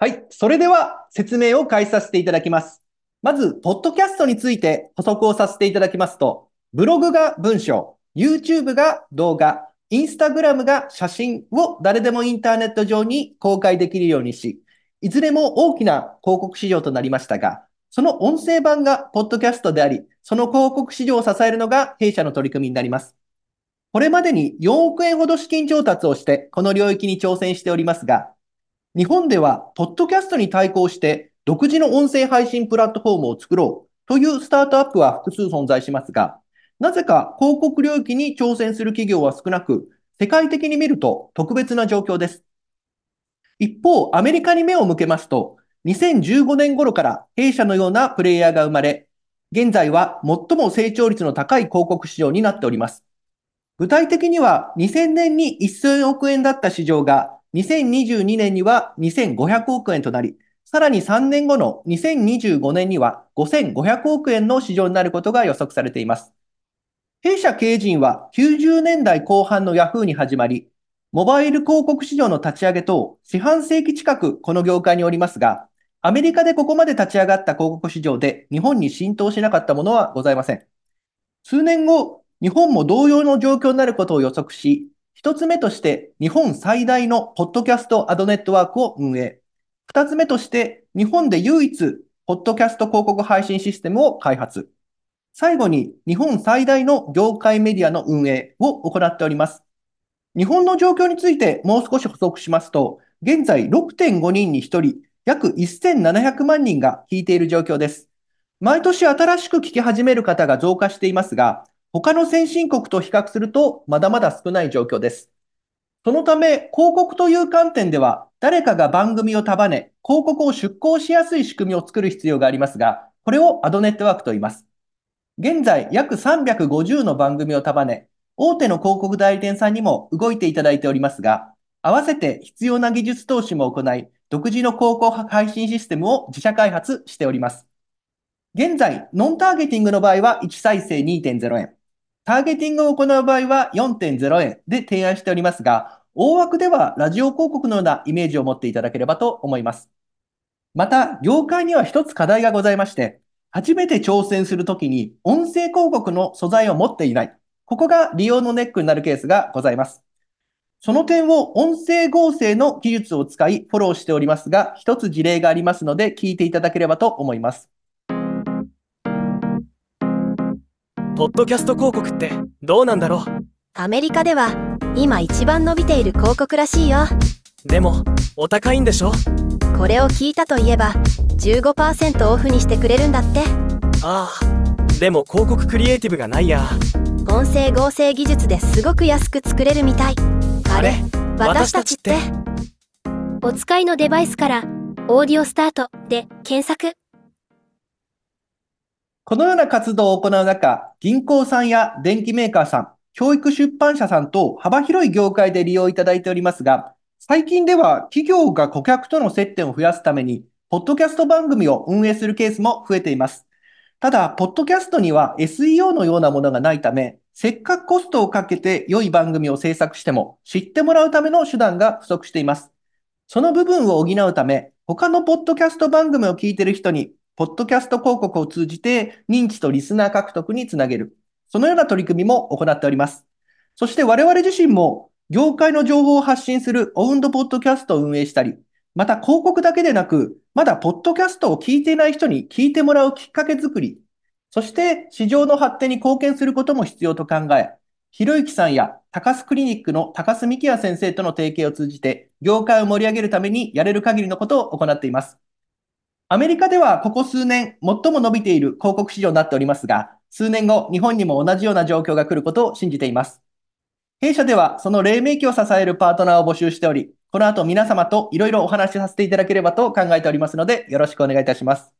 はい。それでは説明を開始させていただきます。まず、ポッドキャストについて補足をさせていただきますと、ブログが文章、YouTube が動画、Instagram が写真を誰でもインターネット上に公開できるようにし、いずれも大きな広告市場となりましたが、その音声版がポッドキャストであり、その広告市場を支えるのが弊社の取り組みになります。これまでに4億円ほど資金調達をして、この領域に挑戦しておりますが、日本では、ポッドキャストに対抗して、独自の音声配信プラットフォームを作ろうというスタートアップは複数存在しますが、なぜか広告領域に挑戦する企業は少なく、世界的に見ると特別な状況です。一方、アメリカに目を向けますと、2015年頃から弊社のようなプレイヤーが生まれ、現在は最も成長率の高い広告市場になっております。具体的には2000年に1000億円だった市場が2022年には2500億円となり、さらに3年後の2025年には5500億円の市場になることが予測されています。弊社経営陣は90年代後半の Yahoo に始まり、モバイル広告市場の立ち上げと四半世紀近くこの業界におりますが、アメリカでここまで立ち上がった広告市場で日本に浸透しなかったものはございません。数年後、日本も同様の状況になることを予測し、一つ目として日本最大のポッドキャストアドネットワークを運営。二つ目として日本で唯一ポッドキャスト広告配信システムを開発。最後に日本最大の業界メディアの運営を行っております。日本の状況についてもう少し補足しますと、現在6.5人に1人、約1700万人が聞いている状況です。毎年新しく聞き始める方が増加していますが、他の先進国と比較するとまだまだ少ない状況です。そのため、広告という観点では、誰かが番組を束ね、広告を出稿しやすい仕組みを作る必要がありますが、これをアドネットワークと言います。現在、約350の番組を束ね、大手の広告代理店さんにも動いていただいておりますが、合わせて必要な技術投資も行い、独自の広告配信システムを自社開発しております。現在、ノンターゲティングの場合は1再生2.0円。ターゲティングを行う場合は4.0円で提案しておりますが、大枠ではラジオ広告のようなイメージを持っていただければと思います。また、業界には一つ課題がございまして、初めて挑戦するときに音声広告の素材を持っていない。ここが利用のネックになるケースがございます。その点を音声合成の技術を使いフォローしておりますが、一つ事例がありますので聞いていただければと思います。ポッドキャスト広告ってどうなんだろアメリカでは今一番伸びている広告らしいよ。うでもお高いんでしょ？これを聞いたといえば15%オフにしてくれるんだって。ああでも広告クリエイティブがないや。音声合成技術ですごく安く作れるみたい。あれ？私たちって？お使いのデバイスから「オーディオスタート」で検索このような活動を行う中、銀行さんや電機メーカーさん、教育出版社さんと幅広い業界で利用いただいておりますが、最近では企業が顧客との接点を増やすために、ポッドキャスト番組を運営するケースも増えています。ただ、ポッドキャストには SEO のようなものがないため、せっかくコストをかけて良い番組を制作しても、知ってもらうための手段が不足しています。その部分を補うため、他のポッドキャスト番組を聞いている人に、ポッドキャスト広告を通じて認知とリスナー獲得につなげる。そのような取り組みも行っております。そして我々自身も業界の情報を発信するオウンドポッドキャストを運営したり、また広告だけでなく、まだポッドキャストを聞いていない人に聞いてもらうきっかけ作り、そして市場の発展に貢献することも必要と考え、ひろゆきさんや高須クリニックの高須幹也先生との提携を通じて、業界を盛り上げるためにやれる限りのことを行っています。アメリカではここ数年最も伸びている広告市場になっておりますが、数年後日本にも同じような状況が来ることを信じています。弊社ではその黎明期を支えるパートナーを募集しており、この後皆様といろいろお話しさせていただければと考えておりますので、よろしくお願いいたします。